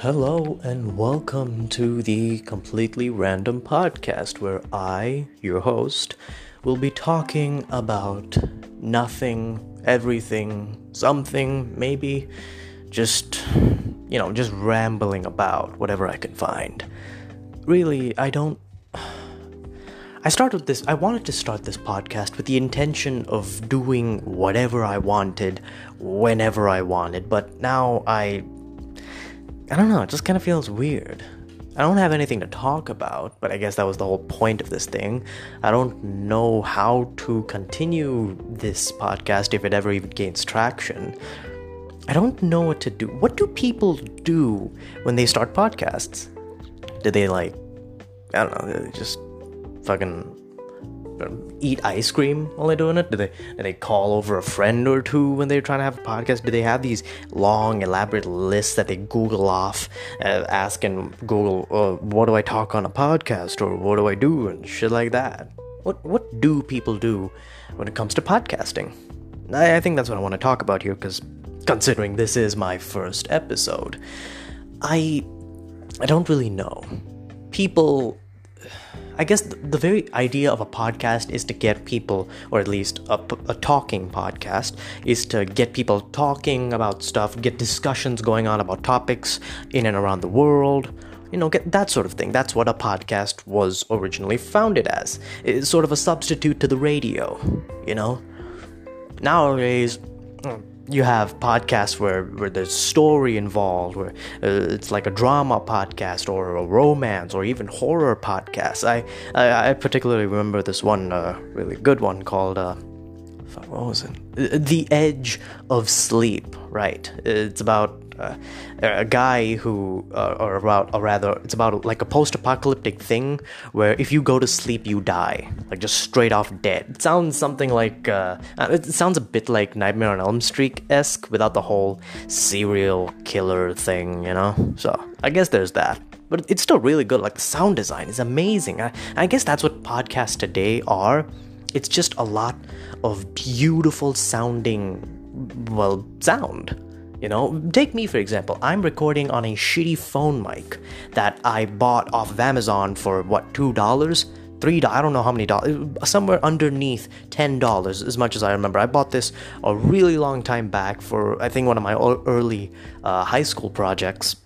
Hello, and welcome to the Completely Random Podcast, where I, your host, will be talking about nothing, everything, something, maybe just, you know, just rambling about whatever I can find. Really, I don't. I started this, I wanted to start this podcast with the intention of doing whatever I wanted, whenever I wanted, but now I I don't know, it just kind of feels weird. I don't have anything to talk about, but I guess that was the whole point of this thing. I don't know how to continue this podcast if it ever even gains traction. I don't know what to do. What do people do when they start podcasts? Do they like, I don't know, they just fucking eat ice cream while they're doing it? Do they do they call over a friend or two when they're trying to have a podcast? Do they have these long, elaborate lists that they Google off, uh, asking Google, uh, "What do I talk on a podcast?" or "What do I do?" and shit like that? What what do people do when it comes to podcasting? I, I think that's what I want to talk about here, because considering this is my first episode, I I don't really know. People I guess the, very idea of a podcast is to get people, or at least a, a, talking podcast, is to get people talking about stuff, get discussions going on about topics in and around the world. You know, get that sort of thing. That's what a podcast was originally founded as. It's sort of a substitute to the radio, you know? Nowadays, mm, you have podcasts where, where there's story involved, where uh, it's like a drama podcast or a romance or even horror podcast. I I, I particularly remember this one uh, really good one called uh, what was it? The Edge of Sleep. Right. It's about uh, a guy who, uh, or about, or rather, it's about like a post-apocalyptic thing where if you go to sleep, you die, like just straight off dead. It sounds something like, uh, uh it sounds a bit like Nightmare on Elm Street esque without the whole serial killer thing, you know. So I guess there's that. But it's still really good. Like the sound design is amazing. I, I guess that's what podcasts today are. It's just a lot of beautiful sounding, well, sound you know, take me for example. I'm recording on a shitty phone mic that I bought off of Amazon for what, $2? Three, I don't know how many dollars, somewhere underneath ten dollars, as much as I remember. I bought this a really long time back for I think one of my early uh, high school projects.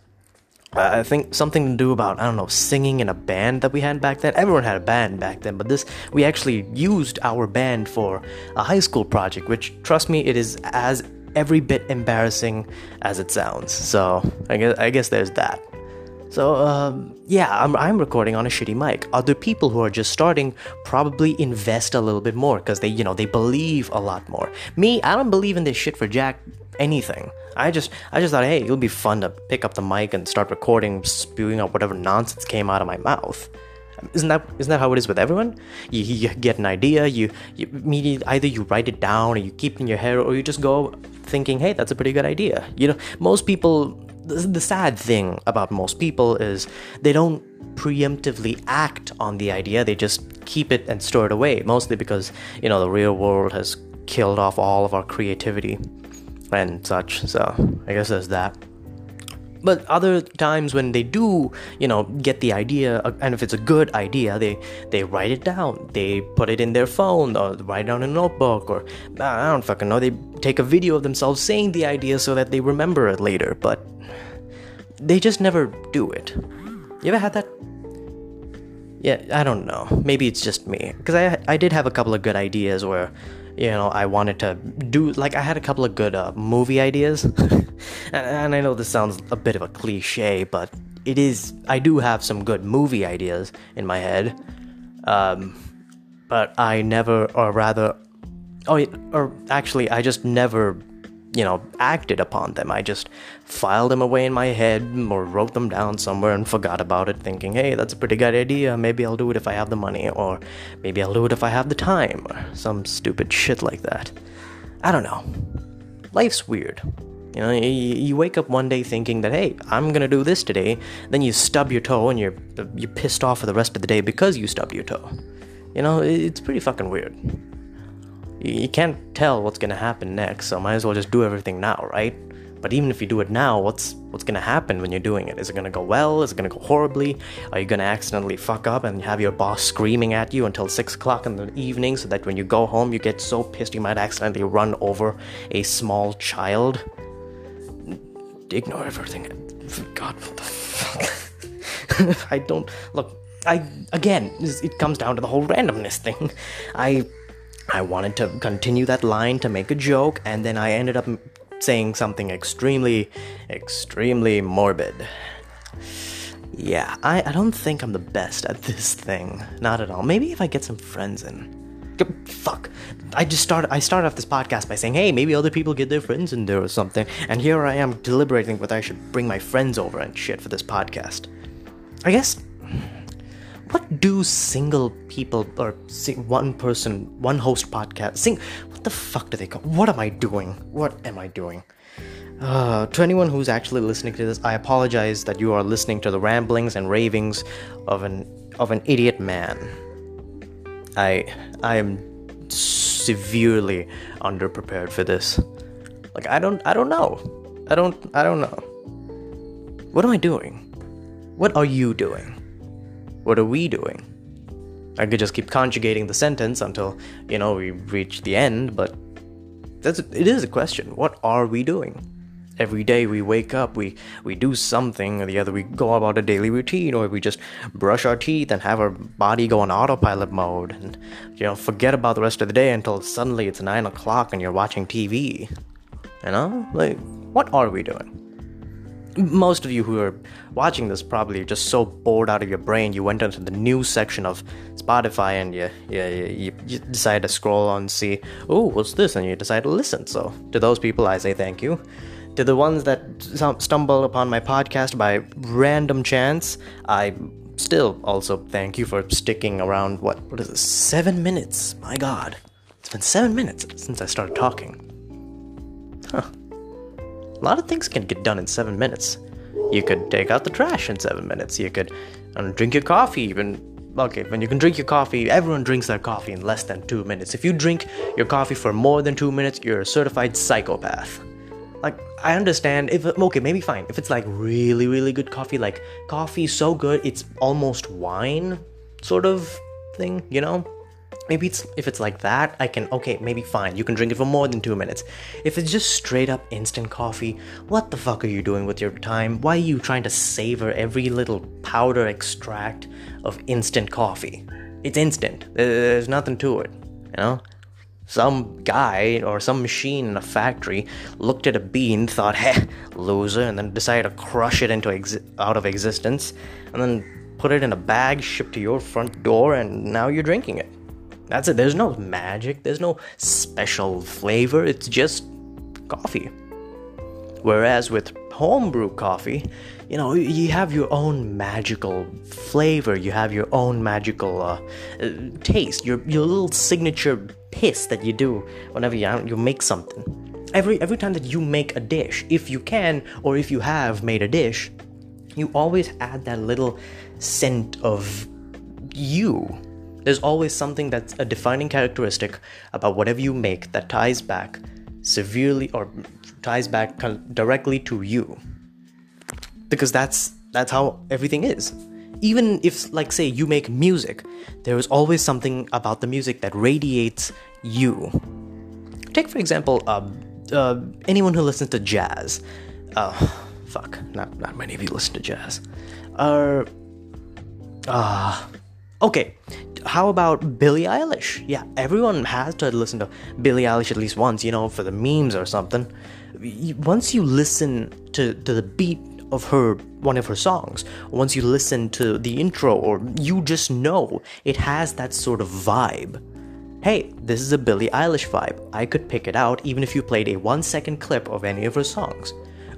I think something to do about I don't know singing in a band that we had back then. Everyone had a band back then, but this we actually used our band for a high school project, which trust me, it is as every bit embarrassing as it sounds. So I guess I guess there's that. So um, yeah, I'm, I'm recording on a shitty mic. Other people who are just starting probably invest a little bit more because they you know they believe a lot more. Me, I don't believe in this shit for jack anything. I just I just thought, hey, it would be fun to pick up the mic and start recording, spewing out whatever nonsense came out of my mouth. Isn't that isn't that how it is with everyone? You, you get an idea, you, you either you write it down or you keep it in your head, or you just go thinking, hey, that's a pretty good idea. You know, most people. The, the sad thing about most people is they don't preemptively act on the idea. They just keep it and store it away. Mostly because you know the real world has killed off all of our creativity and such. So I guess there's that but other times when they do you know get the idea uh, and if it's a good idea they they write it down. They put it in their phone or write it down in a notebook or i don't fucking know. They take a video of themselves saying the idea so that they remember it later but they just never do it. You ever had that? Yeah i don't know. Maybe it's just me. Because i i did have a couple of good ideas where you know i wanted to do like i had a couple of good uh, movie ideas. And, and i know this sounds a bit of a cliche but it is i do have some good movie ideas in my head. Um, but i never or rather oh or actually i just never you know, acted upon them. I just filed them away in my head or wrote them down somewhere and forgot about it, thinking, hey, that's a pretty good idea. Maybe I'll do it if I have the money, or maybe I'll do it if I have the time, or some stupid shit like that. I don't know. Life's weird. You know, you, wake up one day thinking that, hey, I'm gonna do this today, then you stub your toe and you're, you're pissed off for the rest of the day because you stubbed your toe. You know, it's pretty fucking weird you can't tell what's gonna happen next, so might as well just do everything now, right? But even if you do it now, what's what's gonna happen when you're doing it? Is it gonna go well? Is it gonna go horribly? Are you gonna accidentally fuck up and have your boss screaming at you until six o'clock in the evening so that when you go home you get so pissed you might accidentally run over a small child? Ignore everything. God, what the fuck? I don't look. I again, it comes down to the whole randomness thing. I I wanted to continue that line to make a joke, and then I ended up saying something extremely, extremely morbid. Yeah, I, I don't think I'm the best at this thing. Not at all. Maybe if I get some friends in. Fuck. I just started I started off this podcast by saying, hey, maybe other people get their friends in there or something. And here I am deliberating whether I should bring my friends over and shit for this podcast. I guess what do single people or one person, one host podcast sing? What the fuck do they call? What am I doing? What am I doing? Uh, to anyone who's actually listening to this, I apologize that you are listening to the ramblings and ravings of an of an idiot man. I I am severely underprepared for this. Like I don't I don't know. I don't I don't know. What am I doing? What are you doing? What are we doing? I could just keep conjugating the sentence until, you know, we reach the end, but that's it is a question. What are we doing? Every day we wake up, we we do something or the other. We go about a daily routine, or we just brush our teeth and have our body go on autopilot mode, and you know forget about the rest of the day until suddenly it's nine o'clock and you're watching TV. You know, like what are we doing? Most of you who are watching this probably are just so bored out of your brain you went into the news section of spotify and you, you, you, decide to scroll on and see oh what's this? And you decide to listen. So to those people i say thank you. To the ones that stumble upon my podcast by random chance i still also thank you for sticking around what what is this seven minutes? My god. It's been seven minutes since i started talking. Huh a lot of things can get done in seven minutes. You could take out the trash in seven minutes. You could um, drink your coffee even. Okay, when you can drink your coffee, everyone drinks their coffee in less than two minutes. If you drink your coffee for more than two minutes, you're a certified psychopath. Like, I understand if, okay, maybe fine. If it's like really, really good coffee, like coffee so good it's almost wine sort of thing, you know? Maybe it's if it's like that i can okay maybe fine you can drink it for more than two minutes. If it's just straight up instant coffee what the fuck are you doing with your time? Why are you trying to savor every little powder extract of instant coffee? It's instant there's nothing to it you know? Some guy or some machine in a factory looked at a bean thought heh loser and then decided to crush it into exi- out of existence and then put it in a bag shipped to your front door and now you're drinking it that's it. There's no magic, there's no special flavor, it's just coffee. Whereas with homebrew coffee, you know, you have your own magical flavor, you have your own magical uh, taste, your, your little signature piss that you do whenever you, you make something. Every, every time that you make a dish, if you can or if you have made a dish, you always add that little scent of you there's always something that's a defining characteristic about whatever you make that ties back severely or ties back directly to you. Because that's that's how everything is. Even if like say you make music, there is always something about the music that radiates you. Take for example, uh, uh, anyone who listens to jazz. Uh, fuck, not not many of you listen to jazz. Uh, uh okay, how about Billie Eilish? Yeah, everyone has to listen to Billie Eilish at least once, you know, for the memes or something. Once you listen to, to the beat of her one of her songs, once you listen to the intro, or you just know it has that sort of vibe. Hey, this is a Billie Eilish vibe. I could pick it out even if you played a one second clip of any of her songs.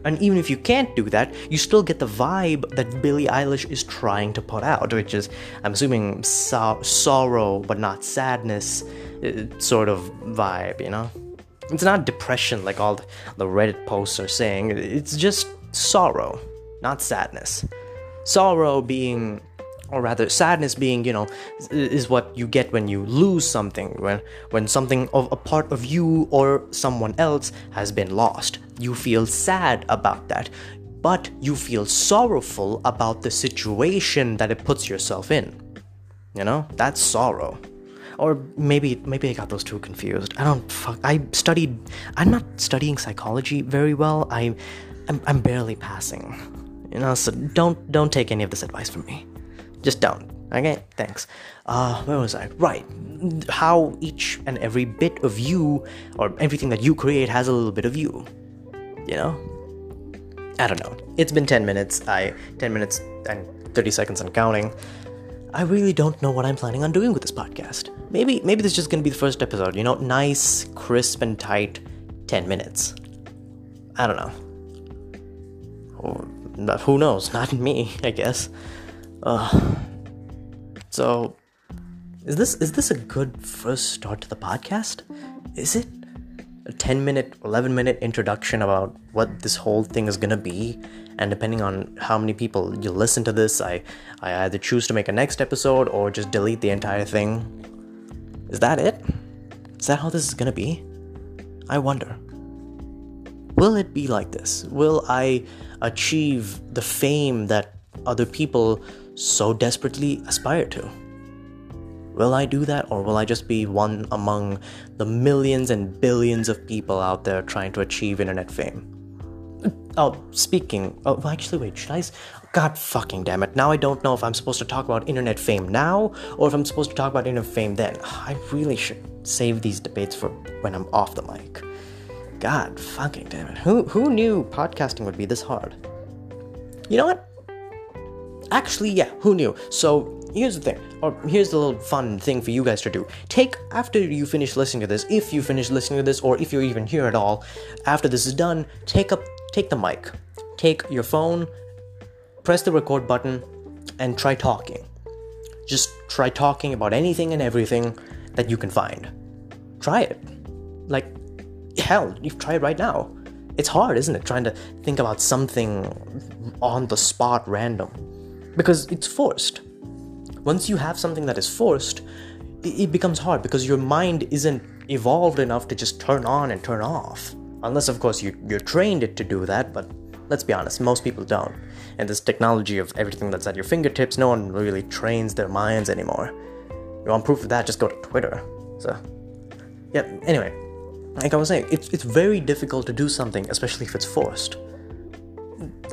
And even if you can't do that, you still get the vibe that Billie Eilish is trying to put out, which is, I'm assuming, so- sorrow but not sadness uh, sort of vibe, you know? It's not depression like all the Reddit posts are saying, it's just sorrow, not sadness. Sorrow being or rather sadness being you know is what you get when you lose something when when something of a part of you or someone else has been lost you feel sad about that but you feel sorrowful about the situation that it puts yourself in you know that's sorrow or maybe maybe I got those two confused. I don't fuck. I studied. I'm not studying psychology very well. I'm I'm, I'm barely passing. You know, so don't don't take any of this advice from me. Just don't. Okay, thanks. Uh, where was I? Right. How each and every bit of you, or everything that you create, has a little bit of you. You know? I don't know. It's been 10 minutes. I 10 minutes and 30 seconds and counting. I really don't know what I'm planning on doing with this podcast. Maybe maybe this is just gonna be the first episode, you know, nice, crisp and tight 10 minutes. I don't know. Who knows? Not me, I guess. So, is this is this a good first start to the podcast? Is it a 10 minute, 11 minute introduction about what this whole thing is gonna be? And depending on how many people you listen to this, I I either choose to make a next episode or just delete the entire thing. Is that it? Is that how this is gonna be? I wonder. Will it be like this? Will I achieve the fame that other people so desperately aspire to? Will I do that, or will I just be one among the millions and billions of people out there trying to achieve internet fame? Oh, speaking. Oh, actually, wait. Should I? God fucking damn it! Now I don't know if I'm supposed to talk about internet fame now, or if I'm supposed to talk about internet fame then. I really should save these debates for when I'm off the mic. God fucking damn it! Who who knew podcasting would be this hard? You know what? Actually, yeah, who knew? So here's the thing, or here's the little fun thing for you guys to do. Take after you finish listening to this, if you finish listening to this, or if you're even here at all, after this is done, take up take the mic, take your phone, press the record button, and try talking. Just try talking about anything and everything that you can find. Try it. Like hell, you try it right now. It's hard, isn't it? Trying to think about something on the spot random because it's forced. Once you have something that is forced, it becomes hard because your mind isn't evolved enough to just turn on and turn off. Unless, of course, you, you're trained it to do that, but let's be honest, most people don't. And this technology of everything that's at your fingertips, no one really trains their minds anymore. You want proof of that? Just go to Twitter. So, yeah, anyway, like I was saying, it's, it's very difficult to do something, especially if it's forced.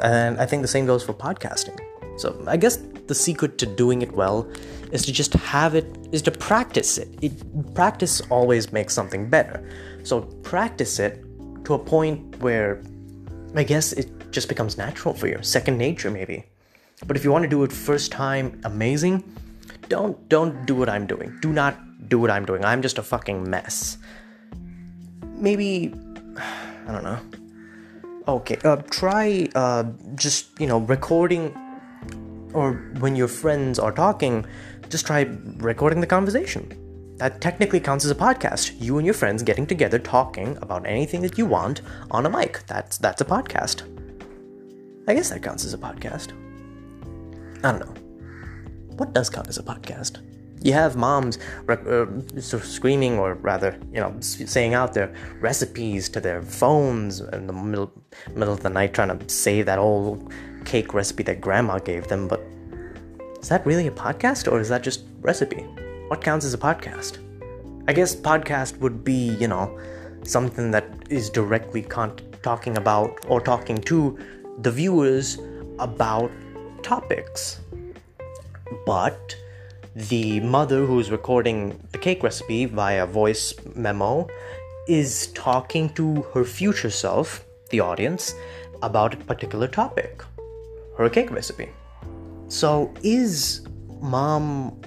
And I think the same goes for podcasting. So I guess the secret to doing it well is to just have it is to practice it. it practice always makes something better. So practice it to a point where I guess it just becomes natural for you, second nature maybe. But if you want to do it first time amazing, don't don't do what I'm doing. Do not do what I'm doing. I'm just a fucking mess. Maybe I don't know. Okay, uh, try uh, just you know recording or when your friends are talking, just try recording the conversation. That technically counts as a podcast. You and your friends getting together talking about anything that you want on a mic. That's that's a podcast. I guess that counts as a podcast. I don't know. What does count as a podcast? You have moms uh, sort of screaming, or rather, you know, saying out their recipes to their phones in the middle middle of the night, trying to save that old cake recipe that grandma gave them, but is that really a podcast or is that just recipe? What counts as a podcast? I guess podcast would be, you know, something that is directly con- talking about or talking to the viewers about topics. But the mother who's recording the cake recipe via voice memo is talking to her future self, the audience, about a particular topic her cake recipe. So is mom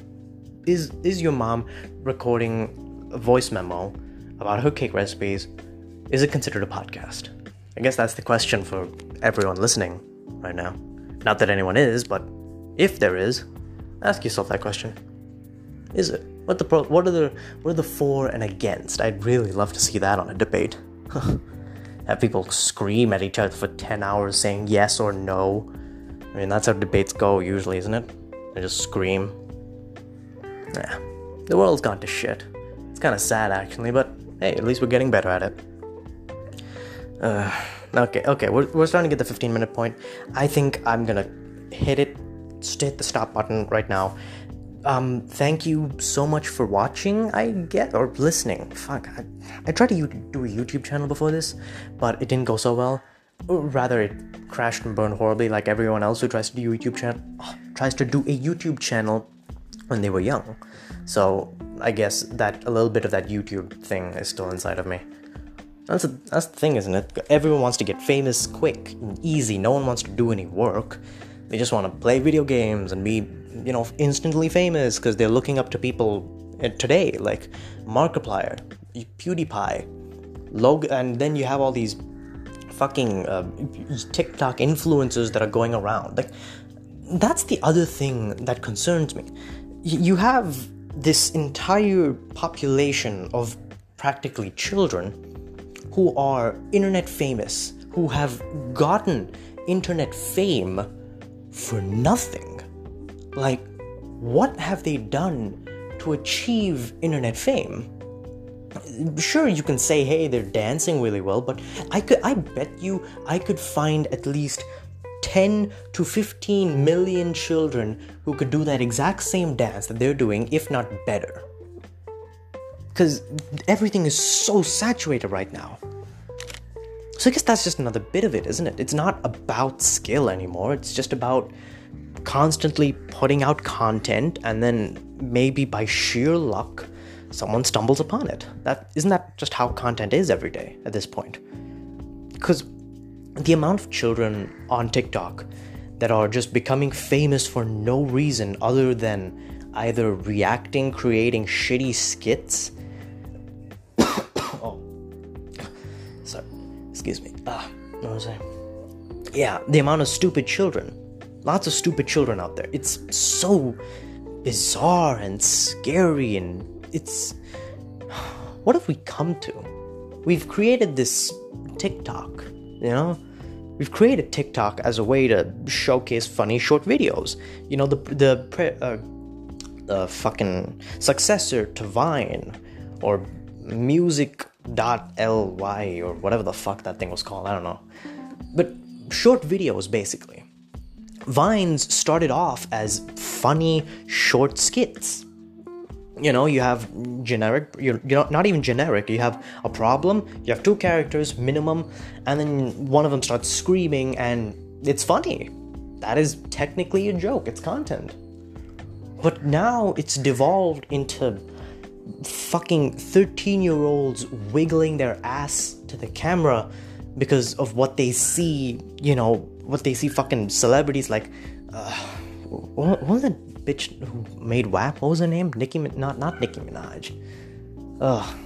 is is your mom recording a voice memo about her cake recipes? Is it considered a podcast? I guess that's the question for everyone listening right now. Not that anyone is, but if there is, ask yourself that question. Is it? What the pro- what are the what are the for and against? I'd really love to see that on a debate. Have people scream at each other for 10 hours saying yes or no I mean, that's how debates go usually, isn't it? They just scream. Yeah, the world's gone to shit. It's kind of sad actually, but hey, at least we're getting better at it. Uh, okay, okay, we're, we're starting to get the 15 minute point. I think I'm gonna hit it, hit the stop button right now. Um, thank you so much for watching, I get, or listening. Fuck, I, I tried to do a YouTube channel before this, but it didn't go so well. Rather, it crashed and burned horribly, like everyone else who tries to do YouTube channel tries to do a YouTube channel when they were young. So I guess that a little bit of that YouTube thing is still inside of me. That's a, that's the thing, isn't it? Everyone wants to get famous quick and easy. No one wants to do any work. They just want to play video games and be, you know, instantly famous because they're looking up to people eh, today, like Markiplier, PewDiePie, Log, and then you have all these fucking uh, TikTok influencers that are going around. Like, that's the other thing that concerns me. You have this entire population of practically children who are internet famous, who have gotten internet fame for nothing. Like, what have they done to achieve internet fame? Sure, you can say, hey, they're dancing really well, but I could, I bet you, I could find at least 10 to 15 million children who could do that exact same dance that they're doing, if not better. Because everything is so saturated right now. So I guess that's just another bit of it, isn't it? It's not about skill anymore, it's just about constantly putting out content and then maybe by sheer luck someone stumbles upon it. That isn't that just how content is every day at this point? Because the amount of children on TikTok that are just becoming famous for no reason other than either reacting, creating shitty skits. oh, sorry, excuse me. Ah, what was I? Yeah, the amount of stupid children, lots of stupid children out there. It's so bizarre and scary, and it's what have we come to? We've created this TikTok, you know, We've created TikTok as a way to showcase funny short videos. You know, the the pre, uh, the fucking successor to Vine or Musical.ly or whatever the fuck that thing was called. I don't know, but short videos basically. Vines started off as funny short skits you know you have generic you're, you're not even generic you have a problem you have two characters minimum and then one of them starts screaming and it's funny. That is technically a joke it's content. But now it's devolved into fucking 13 year olds wiggling their ass to the camera because of what they see you know what they see fucking celebrities like uh, what, what was it bitch who made WAP. What was her name? Nicki, not not Nicki Minaj. Ugh.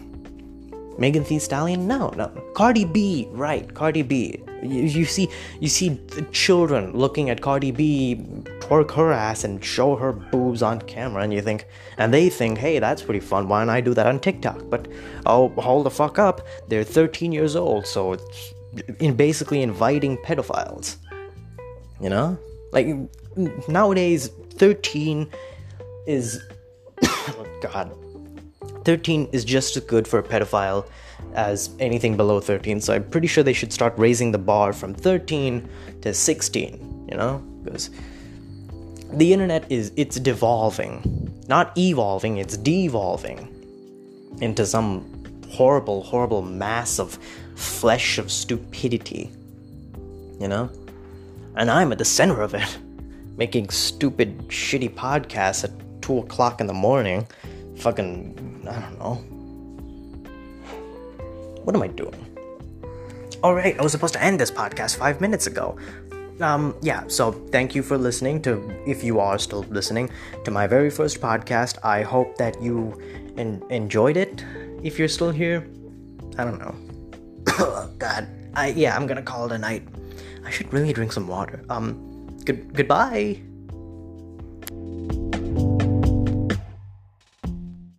Megan Thee Stallion? No, no. Cardi B, right? Cardi B. You, you see, you see children looking at Cardi B twerk her ass and show her boobs on camera, and you think, and they think, hey, that's pretty fun. Why don't I do that on TikTok? But oh, hold the fuck up. They're 13 years old, so it's in basically inviting pedophiles. You know, like nowadays 13 is oh god. 13 is just as good for a pedophile as anything below 13 so i'm pretty sure they should start raising the bar from 13 to 16 you know? Because the internet is it's devolving. Not evolving it's devolving into some horrible horrible mass of flesh of stupidity you know? And i'm at the center of it making stupid, shitty podcasts at 2 o'clock in the morning. Fucking, I don't know. What am I doing? Alright, I was supposed to end this podcast five minutes ago. Um, yeah, so thank you for listening to, if you are still listening, to my very first podcast. I hope that you en- enjoyed it. If you're still here, I don't know. oh, God. I, yeah, I'm gonna call it a night. I should really drink some water. Um, Good goodbye.